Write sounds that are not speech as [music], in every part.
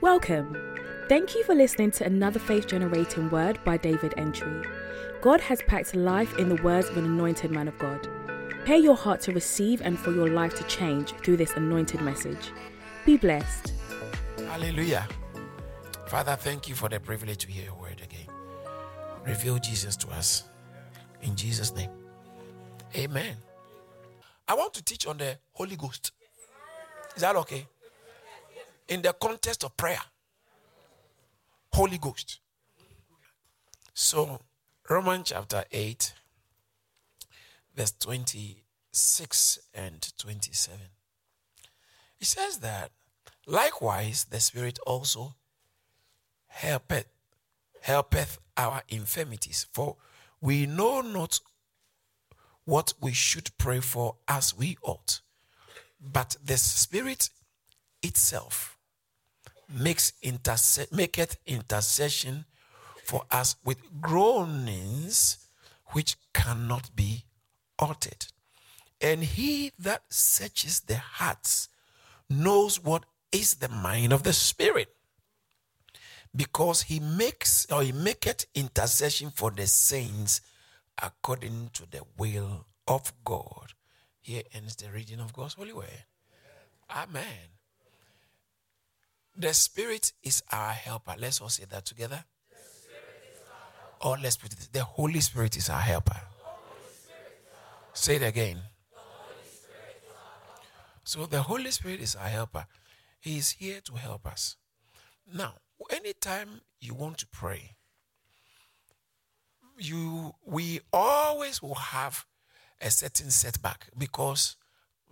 Welcome. Thank you for listening to another faith generating word by David Antwi. God has packed life in the words of an anointed man of God. Prepare your heart to receive and for your life to change through this anointed message. Be blessed. Hallelujah. Father, thank you for the privilege to hear your word again. Reveal Jesus to us. In Jesus' name. Amen. I want to teach on the Holy Ghost. Is that okay? In the context of prayer. Holy Ghost. So, Romans chapter 8, verse 26 and 27. It says that likewise the Spirit also helpeth helpeth our infirmities, for we know not what we should pray for as we ought. But the Spirit itself makes interse- maketh intercession for us with groanings which cannot be uttered. And he that searches the hearts knows what is the mind of the Spirit. Because he makes or he maketh intercession for the saints according to the will of God. Here ends the reading of God's holy word. Amen. The Spirit is our helper. Let's all say that together. Or oh, let's put it the Holy Spirit is our helper. Say it again. So the Holy Spirit is our helper. He is here to help us. Now, anytime you want to pray, you we always will have a certain setback because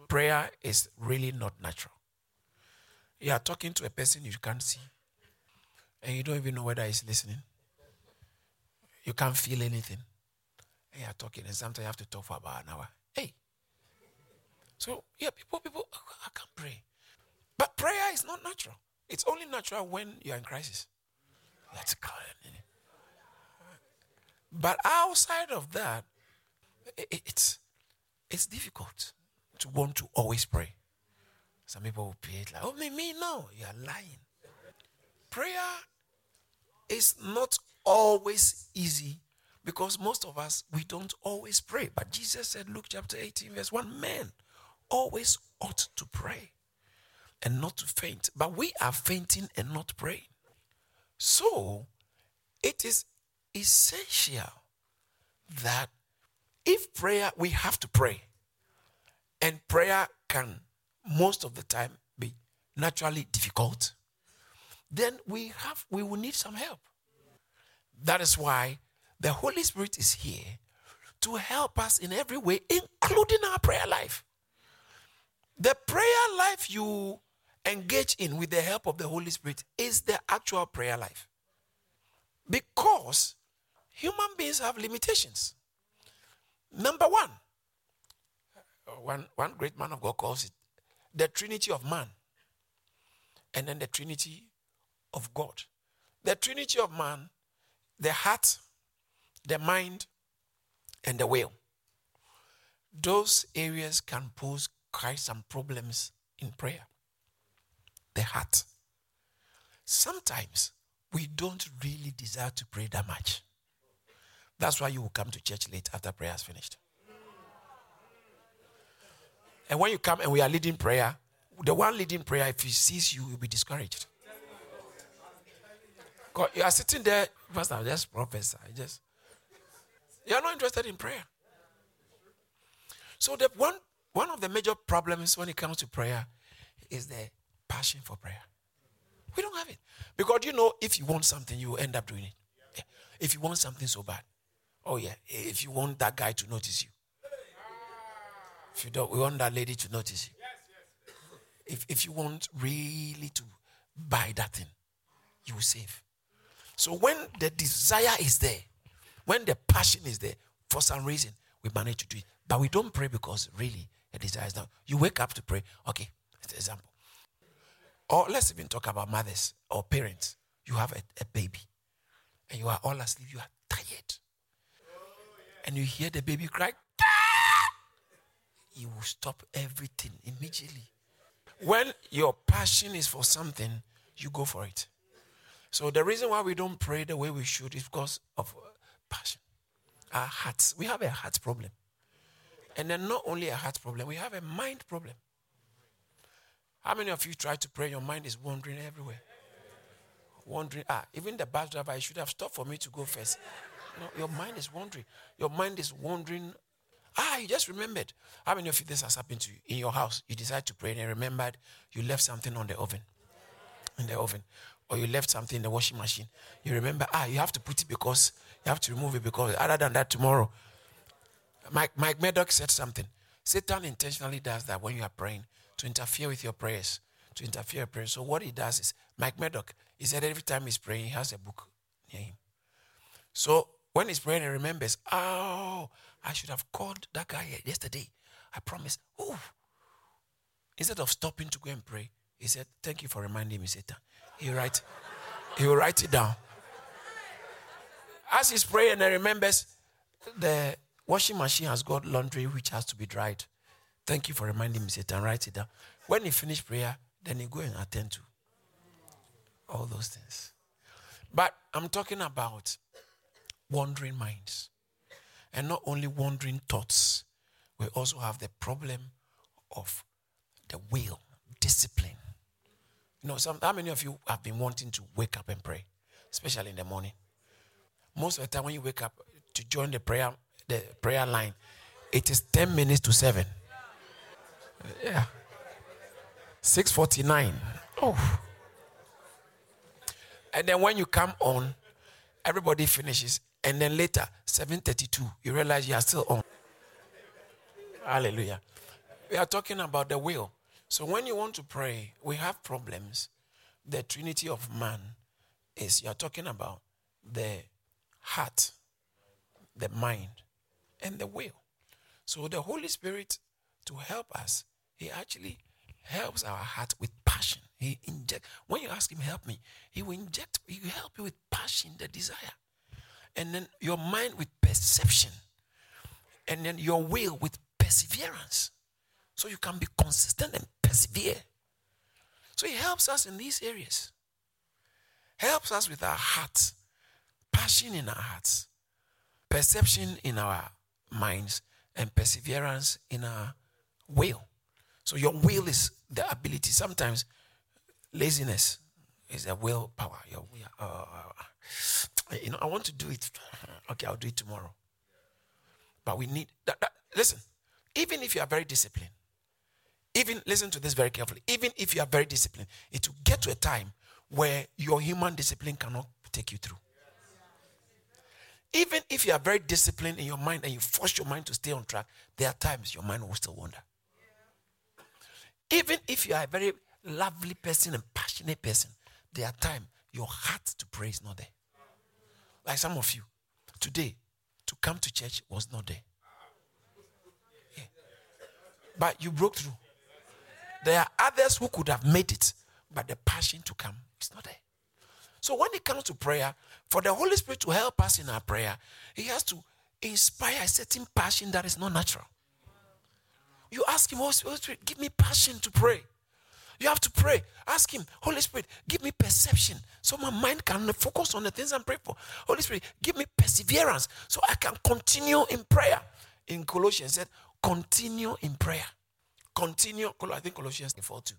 prayer is really not natural. You are talking to a person you can't see, and you don't even know whether he's listening. You can't feel anything. And you are talking, and sometimes you have to talk for about an hour. Hey. So, yeah, people, people, I can't pray. But prayer is not natural. It's only natural when you're in crisis. That's God. But outside of that, it's it's difficult to want to always pray. Some people will pray it like, oh, me, me, no, you are lying. Prayer is not always easy because most of us, we don't always pray. But Jesus said, Luke chapter 18, verse 1, men always ought to pray and not to faint. But we are fainting and not praying. So, it is essential that if prayer, we have to pray. And prayer can, most of the time, be naturally difficult. Then we have, we will need some help. That is why the Holy Spirit is here to help us in every way, including our prayer life. The prayer life you engage in with the help of the Holy Spirit is the actual prayer life. Because human beings have limitations. Number one, uh, one, one great man of God calls it the Trinity of man, and then the Trinity of God. The Trinity of man, the heart, the mind, and the will. Those areas can pose quite some problems in prayer. The heart. Sometimes we don't really desire to pray that much. That's why you will come to church late after prayer is finished. And when you come and we are leading prayer, the one leading prayer, if he sees you, will be discouraged. God, you are sitting there, Pastor, just professor. Just you are not interested in prayer. So the one one of the major problems when it comes to prayer is the passion for prayer. We don't have it. Because you know, if you want something, you will end up doing it. If you want something so bad, oh yeah, if you want that guy to notice you, if you don't, we want that lady to notice you. If, if you want really to buy that thing, you will save. So when the desire is there, when the passion is there, for some reason, we manage to do it. But we don't pray because really the desire is not. You wake up to pray. Okay, it's an example. Or let's even talk about mothers or parents. You have a, a baby and you are all asleep, you are tired. And you hear the baby cry, you will stop everything immediately. When your passion is for something, you go for it. So the reason why we don't pray the way we should is because of uh, passion. Our hearts. We have a heart problem. And then not only a heart problem, we have a mind problem. How many of you try to pray? Your mind is wandering everywhere. Wandering. Ah, even the bus driver, I should have stopped for me to go first. No, your mind is wandering. Your mind is wandering. Ah, you just remembered. How many of you this has happened to you? In your house, you decide to pray and you remembered you left something on the oven. In the oven. Or you left something in the washing machine. You remember, ah, you have to put it because you have to remove it because other than that, tomorrow. Mike, Mike Murdock said something. Satan intentionally does that when you are praying to interfere with your prayers, to interfere with prayers. So what he does is, Mike Murdock, he said every time he's praying, he has a book near him. So when he's praying, he remembers, oh, I should have called that guy yesterday. I promise. Instead of stopping to go and pray, he said, "Thank you for reminding me, Satan." He write, he will write it down. As he's praying and he remembers, the washing machine has got laundry which has to be dried. Thank you for reminding me, Satan. Write it down. When he finish prayer, then he go and attend to all those things. But I'm talking about wandering minds. And not only wandering thoughts, we also have the problem of the will, discipline. You know, some, how many of you have been wanting to wake up and pray, especially in the morning? Most of the time, when you wake up to join the prayer, the prayer line, it is 10 minutes to 7. Yeah. 649. Oh. And then when you come on, everybody finishes. And then later, 732, you realize you are still on. Hallelujah. We are talking about the will. So when you want to pray, we have problems. The trinity of man is you're talking about the heart, the mind, and the will. So the Holy Spirit to help us, he actually helps our heart with passion. He inject when you ask him help me, he will inject he will help you with passion, the desire. And then your mind with perception. And then your will with perseverance. So you can be consistent and persevere. So he helps us in these areas. Helps us with our hearts, passion in our hearts, perception in our minds, and perseverance in our will. So your will is the ability. Sometimes laziness is a willpower. Your uh, you know, I want to do it. [sighs] Okay, I'll do it tomorrow. But we need that, that. Listen, even if you are very disciplined, even listen to this very carefully. Even if you are very disciplined, it will get to a time where your human discipline cannot take you through. Even if you are very disciplined in your mind and you force your mind to stay on track, there are times your mind will still wander. Even if you are a very lovely person and passionate person, there are times your heart to pray is not there. Like some of you, today, to come to church was not there. Yeah. But you broke through. There are others who could have made it, but the passion to come is not there. So when it comes to prayer, for the Holy Spirit to help us in our prayer, He has to inspire a certain passion that is not natural. You ask Him, oh, Holy Spirit, give me passion to pray. You have to pray. Ask Him, Holy Spirit, give me perception so my mind can focus on the things I'm praying for. Holy Spirit, give me perseverance so I can continue in prayer. In Colossians, said, continue in prayer. Continue. I think Colossians 4 2.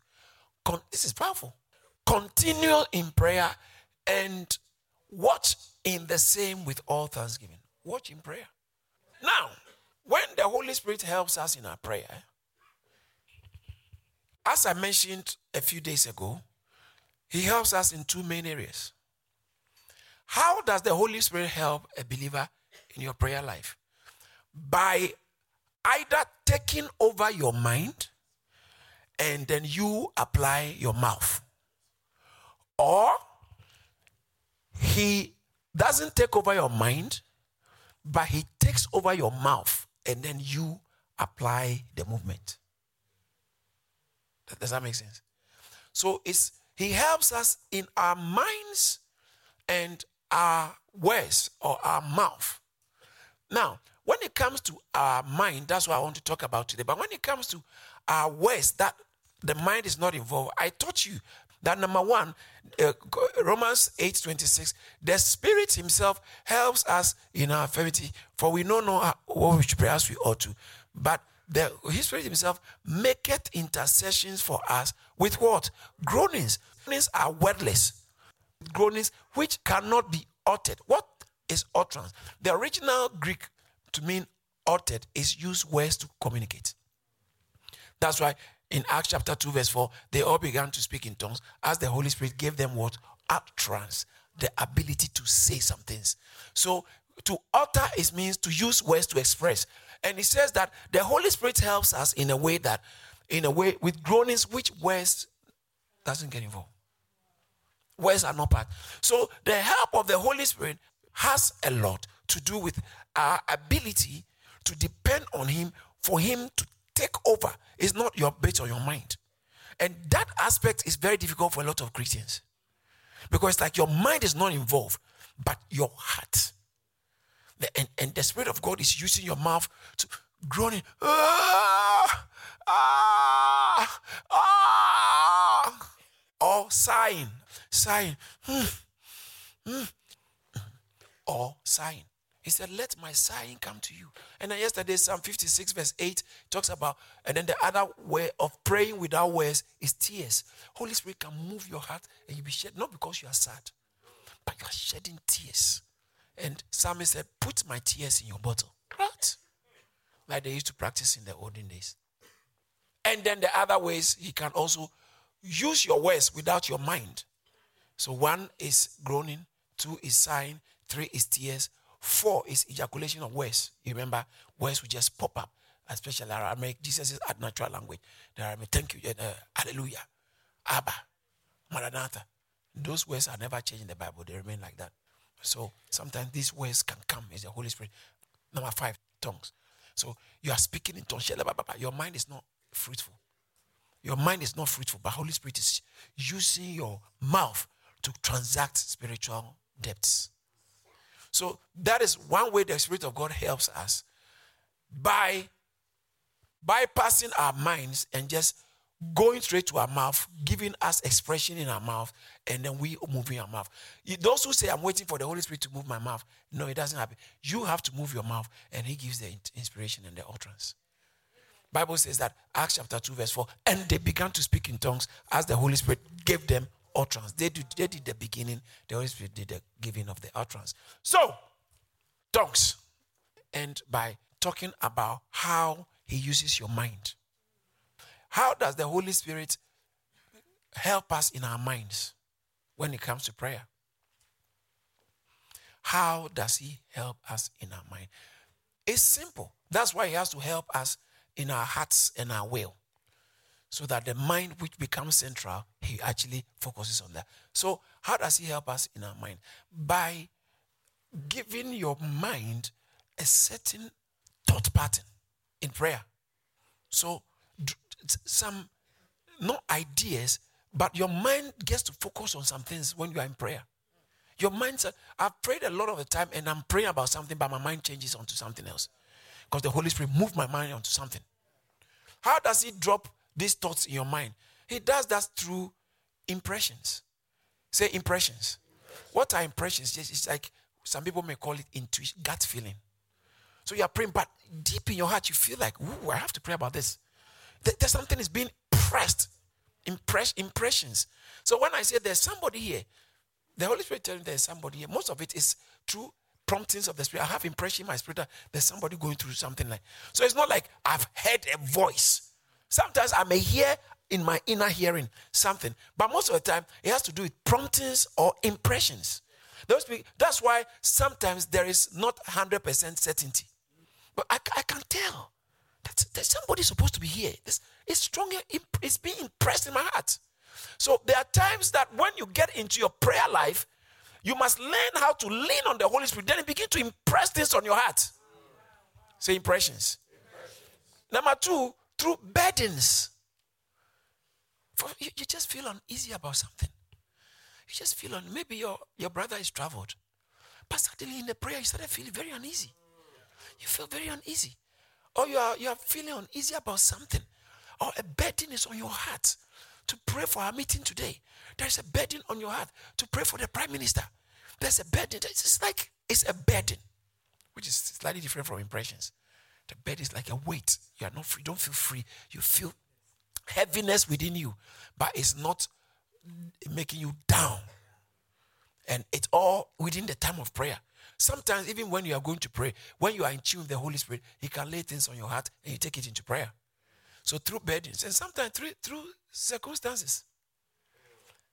Con- this is powerful. Continue in prayer and watch in the same with all thanksgiving. Watch in prayer. Now, when the Holy Spirit helps us in our prayer, as I mentioned a few days ago, He helps us in two main areas. How does the Holy Spirit help a believer in your prayer life? By either taking over your mind and then you apply your mouth, or He doesn't take over your mind, but He takes over your mouth and then you apply the movement. Does that make sense? So it's he helps us in our minds and our words or our mouth. Now, when it comes to our mind, that's what I want to talk about today. But when it comes to our words, that the mind is not involved, I taught you that number one, uh, Romans 8 26, the Spirit Himself helps us in our infirmity, for we know what we should pray as we ought to. But the His Spirit Himself maketh intercessions for us with what? Groanings. Groanings are wordless. Groanings which cannot be uttered. What is utterance? The original Greek to mean uttered is use words to communicate. That's why in Acts chapter 2, verse 4, they all began to speak in tongues as the Holy Spirit gave them what? Utterance, the ability to say some things. So to utter is means to use words to express. And he says that the Holy Spirit helps us in a way that, in a way, with groanings, which words doesn't get involved. Words are not part. So the help of the Holy Spirit has a lot to do with our ability to depend on Him for Him to take over. It's not your bit or your mind. And that aspect is very difficult for a lot of Christians. Because like your mind is not involved, but your heart. And, and the Spirit of God is using your mouth to groaning. Ah, ah, ah, or sighing, sighing, hmm, hmm, or sighing. He said, Let my sighing come to you. And then yesterday, Psalm 56, verse 8 talks about, and then the other way of praying without words is tears. Holy Spirit can move your heart and you be shed, not because you are sad, but you are shedding tears. And Psalmist said, Put my tears in your bottle. Right? Like they used to practice in the olden days. And then the other ways, he can also use your words without your mind. So one is groaning, two is sighing, three is tears, Four is ejaculation of words. You remember, words will just pop up, especially Aramaic. Jesus is at natural language. The Aramaic, thank you, uh, hallelujah, Abba, Maranatha. Those words are never changed in the Bible, they remain like that. So sometimes these words can come as the Holy Spirit. Number five, tongues. So you are speaking in tongues. Your mind is not fruitful. Your mind is not fruitful, but Holy Spirit is using your mouth to transact spiritual depths. So that is one way the Spirit of God helps us by bypassing our minds and just going straight to our mouth, giving us expression in our mouth, and then we moving our mouth. Those who say, I'm waiting for the Holy Spirit to move my mouth, no, it doesn't happen. You have to move your mouth, and He gives the inspiration and the utterance. Bible says that Acts chapter 2, verse 4, and they began to speak in tongues as the Holy Spirit gave them utterance. They did, they did the beginning, the Holy Spirit did the giving of the utterance. So, tongues. And by talking about how He uses your mind. How does the Holy Spirit help us in our minds when it comes to prayer? How does He help us in our mind? It's simple. That's why He has to help us in our hearts and our will so that the mind which becomes central, he actually focuses on that. So, how does he help us in our mind? By giving your mind a certain thought pattern in prayer. So, some not ideas, but your mind gets to focus on some things when you are in prayer. Your mind said, I've prayed a lot of the time and I'm praying about something, but my mind changes onto something else. Because the Holy Spirit moved my mind onto something. How does he drop these thoughts in your mind. He does that through impressions. Say impressions. What are impressions? It's like some people may call it intuition, gut feeling. So you are praying, but deep in your heart, you feel like, ooh, I have to pray about this. There's something is being pressed. Impress, impressions. So when I say there's somebody here, the Holy Spirit telling there's somebody here. Most of it is through promptings of the Spirit. I have impression in my spirit that there's somebody going through something like. So it's not like I've heard a voice. Sometimes I may hear in my inner hearing something, but most of the time it has to do with promptings or impressions. Those that's why sometimes there is not 100% certainty. But I, I can tell that there's somebody supposed to be here. It's, it's stronger, it's being impressed in my heart. So there are times that when you get into your prayer life, you must learn how to lean on the Holy Spirit. Then begin to impress this on your heart. Say impressions. impressions. Number two, through burdens. You, you just feel uneasy about something. You just feel on maybe your, your brother is traveled. But suddenly in the prayer, you started feeling very uneasy. You feel very uneasy. Or you are you are feeling uneasy about something. Or a burden is on your heart to pray for our meeting today. there's a burden on your heart to pray for the prime minister. There's a burden. It's like it's a burden, which is slightly different from impressions. The burden is like a weight. You are not free. Don't feel free. You feel heaviness within you, but it's not making you down. And it's all within the time of prayer. Sometimes, even when you are going to pray, when you are in tune with the Holy Spirit, He can lay things on your heart and you take it into prayer. So through burdens and sometimes through through circumstances.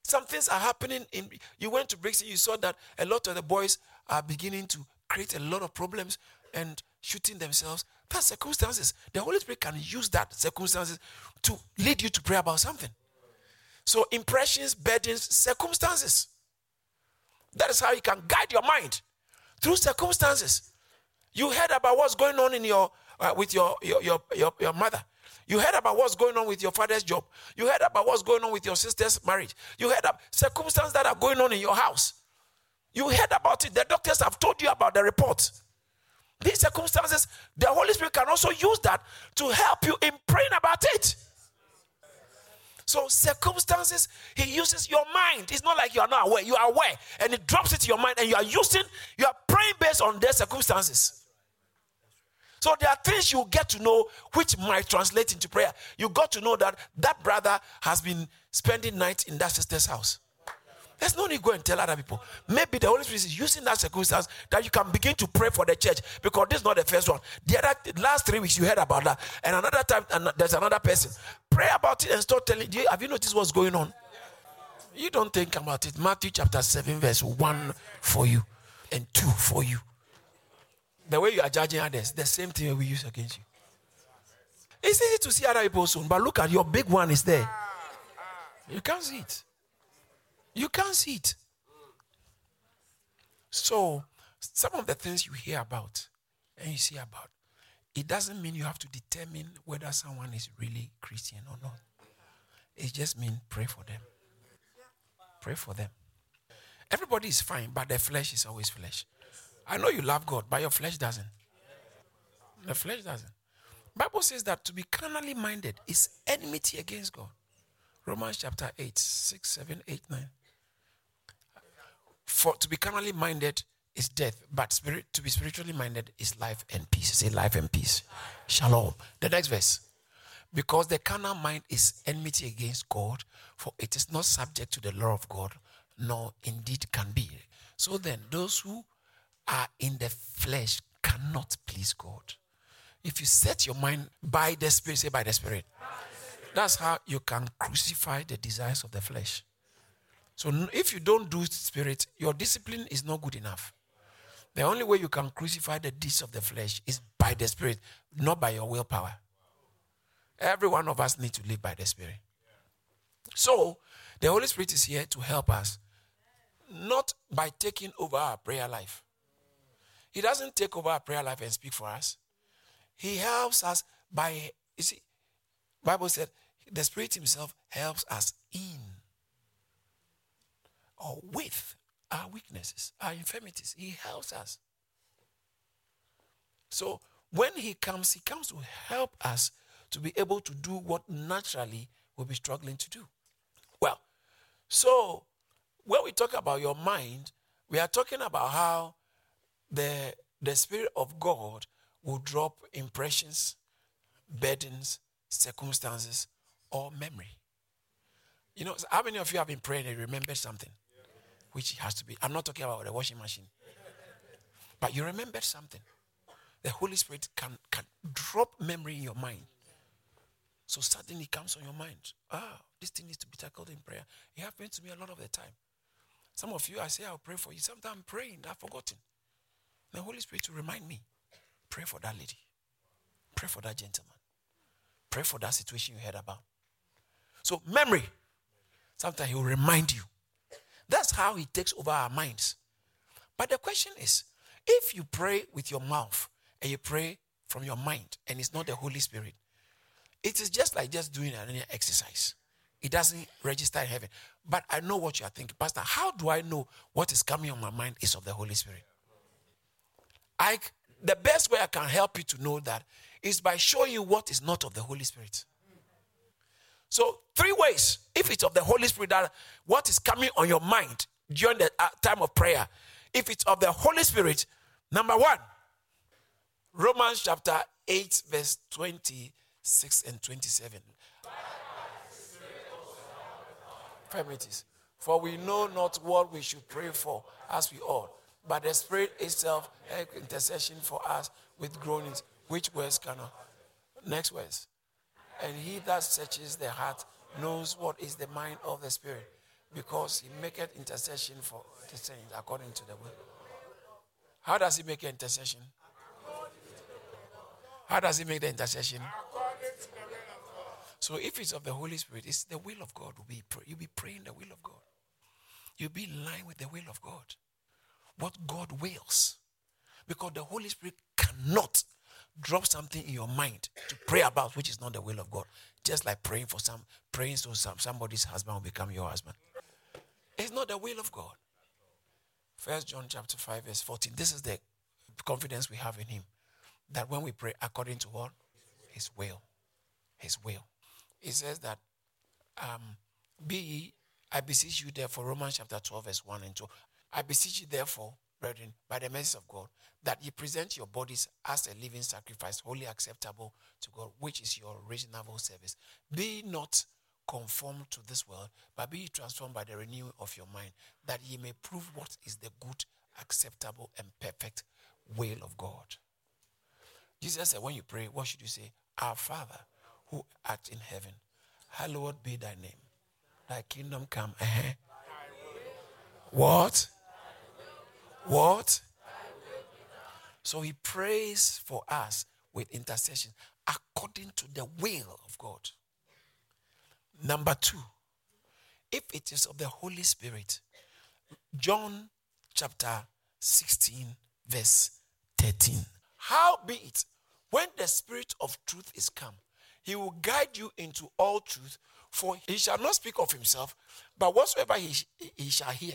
Some things are happening in you went to Brixton, you saw that a lot of the boys are beginning to create a lot of problems and shooting themselves. That's circumstances. The Holy Spirit can use that circumstances to lead you to pray about something. So impressions, burdens, circumstances. That is how you can guide your mind through circumstances. You heard about what's going on in your uh, with your your, your your your mother. You heard about what's going on with your father's job. You heard about what's going on with your sister's marriage. You heard about circumstances that are going on in your house. You heard about it. The doctors have told you about the report. These circumstances, the Holy Spirit can also use that to help you in praying about it. So circumstances, he uses your mind. It's not like you are not aware. You are aware, and it drops it to your mind, and you are using, you are praying based on their circumstances. So there are things you get to know which might translate into prayer. You got to know that that brother has been spending night in that sister's house. There's no need to go and tell other people. Maybe the Holy Spirit is using that circumstance that you can begin to pray for the church because this is not the first one. The other last three weeks you heard about that, and another time and there's another person. Pray about it and start telling. you, have you noticed what's going on? You don't think about it. Matthew chapter seven, verse one for you, and two for you. The way you are judging others, the same thing we use against you. It's easy to see other people soon, but look at your big one is there. You can't see it. You can't see it. So, some of the things you hear about and you see about, it doesn't mean you have to determine whether someone is really Christian or not. It just means pray for them. Pray for them. Everybody is fine, but the flesh is always flesh. I know you love God, but your flesh doesn't. The flesh doesn't. Bible says that to be carnally minded is enmity against God. Romans chapter 8, 6, 7, 8, 9. For to be carnally minded is death, but spirit to be spiritually minded is life and peace. Say life and peace. Shalom. The next verse. Because the carnal mind is enmity against God, for it is not subject to the law of God, nor indeed can be. So then, those who are in the flesh cannot please God. If you set your mind by the Spirit, say by the Spirit, that's how you can crucify the desires of the flesh. So if you don't do spirit, your discipline is not good enough. The only way you can crucify the deeds of the flesh is by the spirit, not by your willpower. Every one of us need to live by the spirit. So the Holy Spirit is here to help us, not by taking over our prayer life. He doesn't take over our prayer life and speak for us. He helps us by you see, Bible said the Spirit Himself helps us in or with our weaknesses, our infirmities. He helps us. So when He comes, He comes to help us to be able to do what naturally we'll be struggling to do. Well, so when we talk about your mind, we are talking about how the, the Spirit of God will drop impressions, burdens, circumstances, or memory. You know, how many of you have been praying and remembered something? Which it has to be. I'm not talking about the washing machine. But you remembered something. The Holy Spirit can, can drop memory in your mind. So suddenly it comes on your mind. Ah, this thing needs to be tackled in prayer. It happens to me a lot of the time. Some of you, I say I'll pray for you. Sometimes I'm praying, I've forgotten. The Holy Spirit will remind me. Pray for that lady. Pray for that gentleman. Pray for that situation you heard about. So memory. Sometimes he will remind you. That's how he takes over our minds. But the question is if you pray with your mouth and you pray from your mind and it's not the Holy Spirit, it is just like just doing an exercise. It doesn't register in heaven. But I know what you are thinking. Pastor, how do I know what is coming on my mind is of the Holy Spirit? I, the best way I can help you to know that is by showing you what is not of the Holy Spirit. So, three ways. If it's of the Holy Spirit, that what is coming on your mind during the uh, time of prayer. If it's of the Holy Spirit, number one, Romans chapter 8, verse 26 and 27. Five minutes. For we know not what we should pray for as we ought, but the Spirit itself intercession for us with groanings, which words cannot. Next words. And he that searches the heart knows what is the mind of the Spirit, because he maketh intercession for the saints according to the will. How does he make intercession? How does he make the intercession? So if it's of the Holy Spirit, it's the will of God. You'll be, you'll be praying the will of God. You'll be in line with the will of God. What God wills. Because the Holy Spirit cannot drop something in your mind to pray about which is not the will of God. Just like praying for some, praying so some, somebody's husband will become your husband. It's not the will of God. First John chapter 5, verse 14. This is the confidence we have in him. That when we pray according to what? His will. His will. He says that um, be I beseech you therefore, Romans chapter 12, verse 1 and 2. I beseech you therefore, brethren, by the mercy of God, that ye present your bodies as a living sacrifice, wholly acceptable to God, which is your reasonable service. Be not conformed to this world, but be transformed by the renewing of your mind, that ye may prove what is the good, acceptable, and perfect will of God. Jesus said, when you pray, what should you say? Our Father, who art in heaven, hallowed be thy name. Thy kingdom come. Uh-huh. What? What? So he prays for us with intercession according to the will of God. Number two, if it is of the Holy Spirit, John chapter 16, verse 13. How be it, when the Spirit of truth is come, he will guide you into all truth, for he shall not speak of himself, but whatsoever he, he shall hear,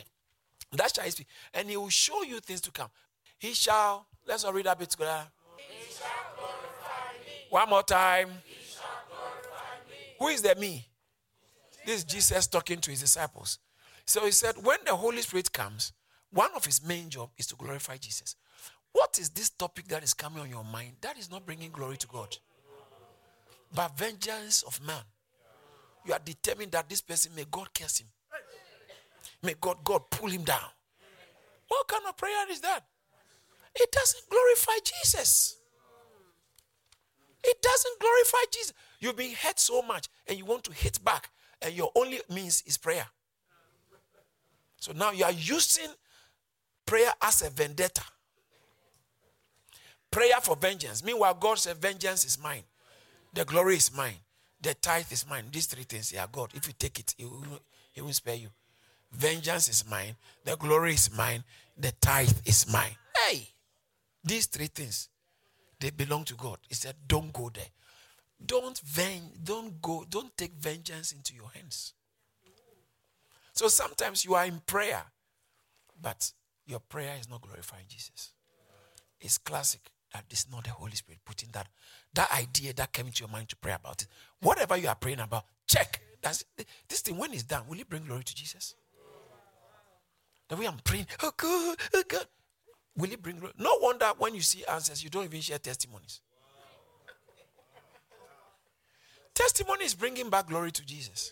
that shall speak. And he will show you things to come. He shall, let's all read a bit together. He shall glorify me. One more time. He shall glorify me. Who is the me? This is Jesus talking to his disciples. So he said, when the Holy Spirit comes, one of his main job is to glorify Jesus. What is this topic that is coming on your mind? That is not bringing glory to God. But vengeance of man. You are determined that this person, may God curse him. May God, God pull him down. What kind of prayer is that? It doesn't glorify Jesus. It doesn't glorify Jesus. You've been hurt so much and you want to hit back and your only means is prayer. So now you are using prayer as a vendetta. Prayer for vengeance. Meanwhile, God said, Vengeance is mine. The glory is mine. The tithe is mine. These three things, yeah, God, if you take it, He will, he will spare you. Vengeance is mine. The glory is mine. The tithe is mine. Hey, these three things, they belong to God. He said, Don't go there. Don't ven- don't go, don't take vengeance into your hands. So sometimes you are in prayer, but your prayer is not glorifying Jesus. It's classic that it's not the Holy Spirit putting that that idea that came into your mind to pray about it. Whatever you are praying about, check. That's this thing when it's done, will it bring glory to Jesus? The way I'm praying, oh God, oh God, will it bring glory? No wonder when you see answers, you don't even share testimonies. Testimony is bringing back glory to Jesus.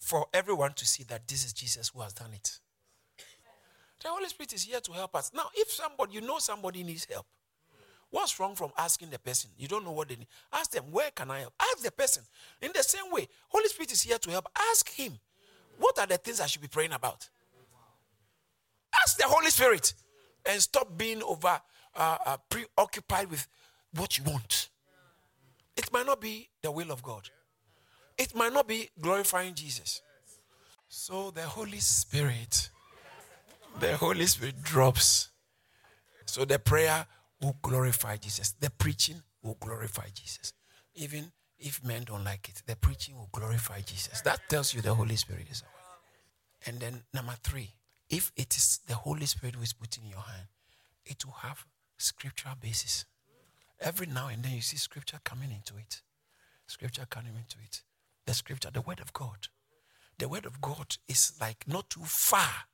For everyone to see that this is Jesus who has done it. The Holy Spirit is here to help us. Now, if somebody, you know somebody needs help, what's wrong from asking the person? You don't know what they need. Ask them, where can I help? Ask the person. In the same way, Holy Spirit is here to help. Ask him, what are the things I should be praying about? Ask the Holy Spirit and stop being over uh, uh, preoccupied with what you want. It might not be the will of God. It might not be glorifying Jesus. So the Holy Spirit, the Holy Spirit drops. So the prayer will glorify Jesus. The preaching will glorify Jesus. Even if men don't like it, the preaching will glorify Jesus. That tells you the Holy Spirit is away. And then number three, if it is the Holy Spirit who is putting in your hand, it will have scriptural basis. Every now and then you see scripture coming into it. Scripture coming into it. The scripture, the word of God. The word of God is like not too far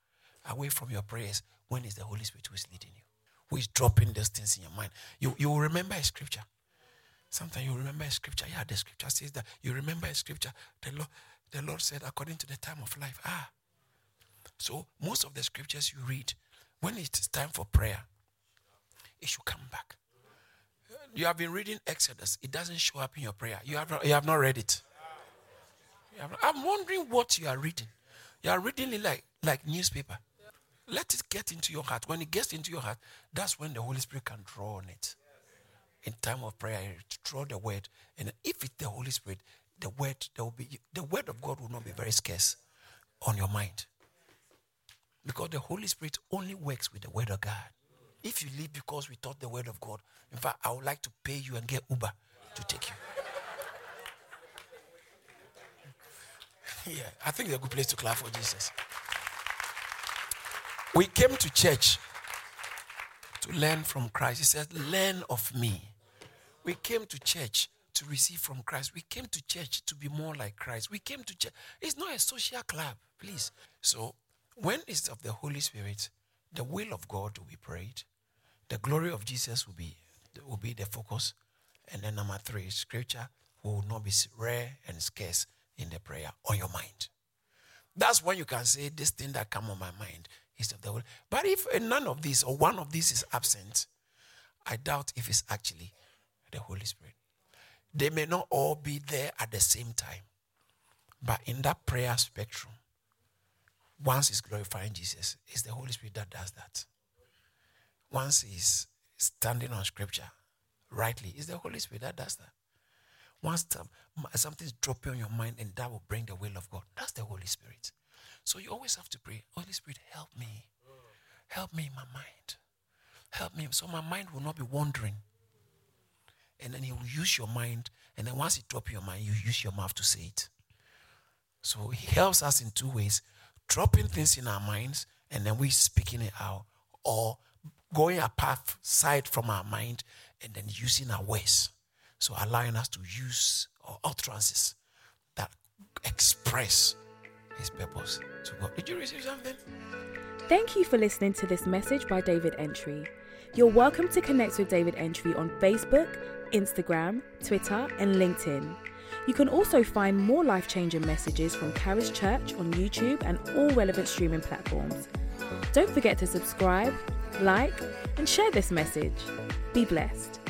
away from your prayers when it's the Holy Spirit who is leading you, who is dropping those things in your mind. You, you will remember a scripture. Sometimes you remember a scripture. Yeah, the scripture says that. You remember a scripture. The Lord, the Lord said, according to the time of life. Ah. So most of the scriptures you read, when it is time for prayer, it should come back. You have been reading Exodus. It doesn't show up in your prayer. You have, you have not read it. Not, I'm wondering what you are reading. You are reading it like, like newspaper. Let it get into your heart. When it gets into your heart, that's when the Holy Spirit can draw on it. In time of prayer, to draw the word. And if it's the Holy Spirit, the word, there will be the word of God will not be very scarce on your mind. Because the Holy Spirit only works with the word of God. If you leave because we taught the word of God, in fact, I would like to pay you and get Uber to take you. [laughs] yeah, I think it's a good place to clap for Jesus. We came to church to learn from Christ. He said, Learn of me. We came to church to receive from Christ. We came to church to be more like Christ. We came to church. It's not a social club, please. So, when it's of the Holy Spirit, the will of God will be prayed. The glory of Jesus will be will be the focus. And then number three, scripture will not be rare and scarce in the prayer on your mind. That's when you can say this thing that come on my mind is of the Holy. But if none of these or one of these is absent, I doubt if it's actually the Holy Spirit. They may not all be there at the same time, but in that prayer spectrum, once it's glorifying Jesus, it's the Holy Spirit that does that. Once he's standing on scripture rightly, it's the Holy Spirit that does that. Once something's dropping on your mind and that will bring the will of God, that's the Holy Spirit. So you always have to pray, Holy Spirit, help me. Help me in my mind. Help me so my mind will not be wandering. And then He will use your mind. And then once He drop your mind, you use your mouth to say it. So He helps us in two ways dropping things in our minds and then we speaking it out, or going a path side from our mind and then using our words. So allowing us to use our utterances that express his purpose to God. Did you receive something? Thank you for listening to this message by David Antwi. You're welcome to connect with David Antwi on Facebook, Instagram, Twitter, and LinkedIn. You can also find more life changing messages from Charis Church on YouTube and all relevant streaming platforms. Don't forget to subscribe, like, and share this message. Be blessed.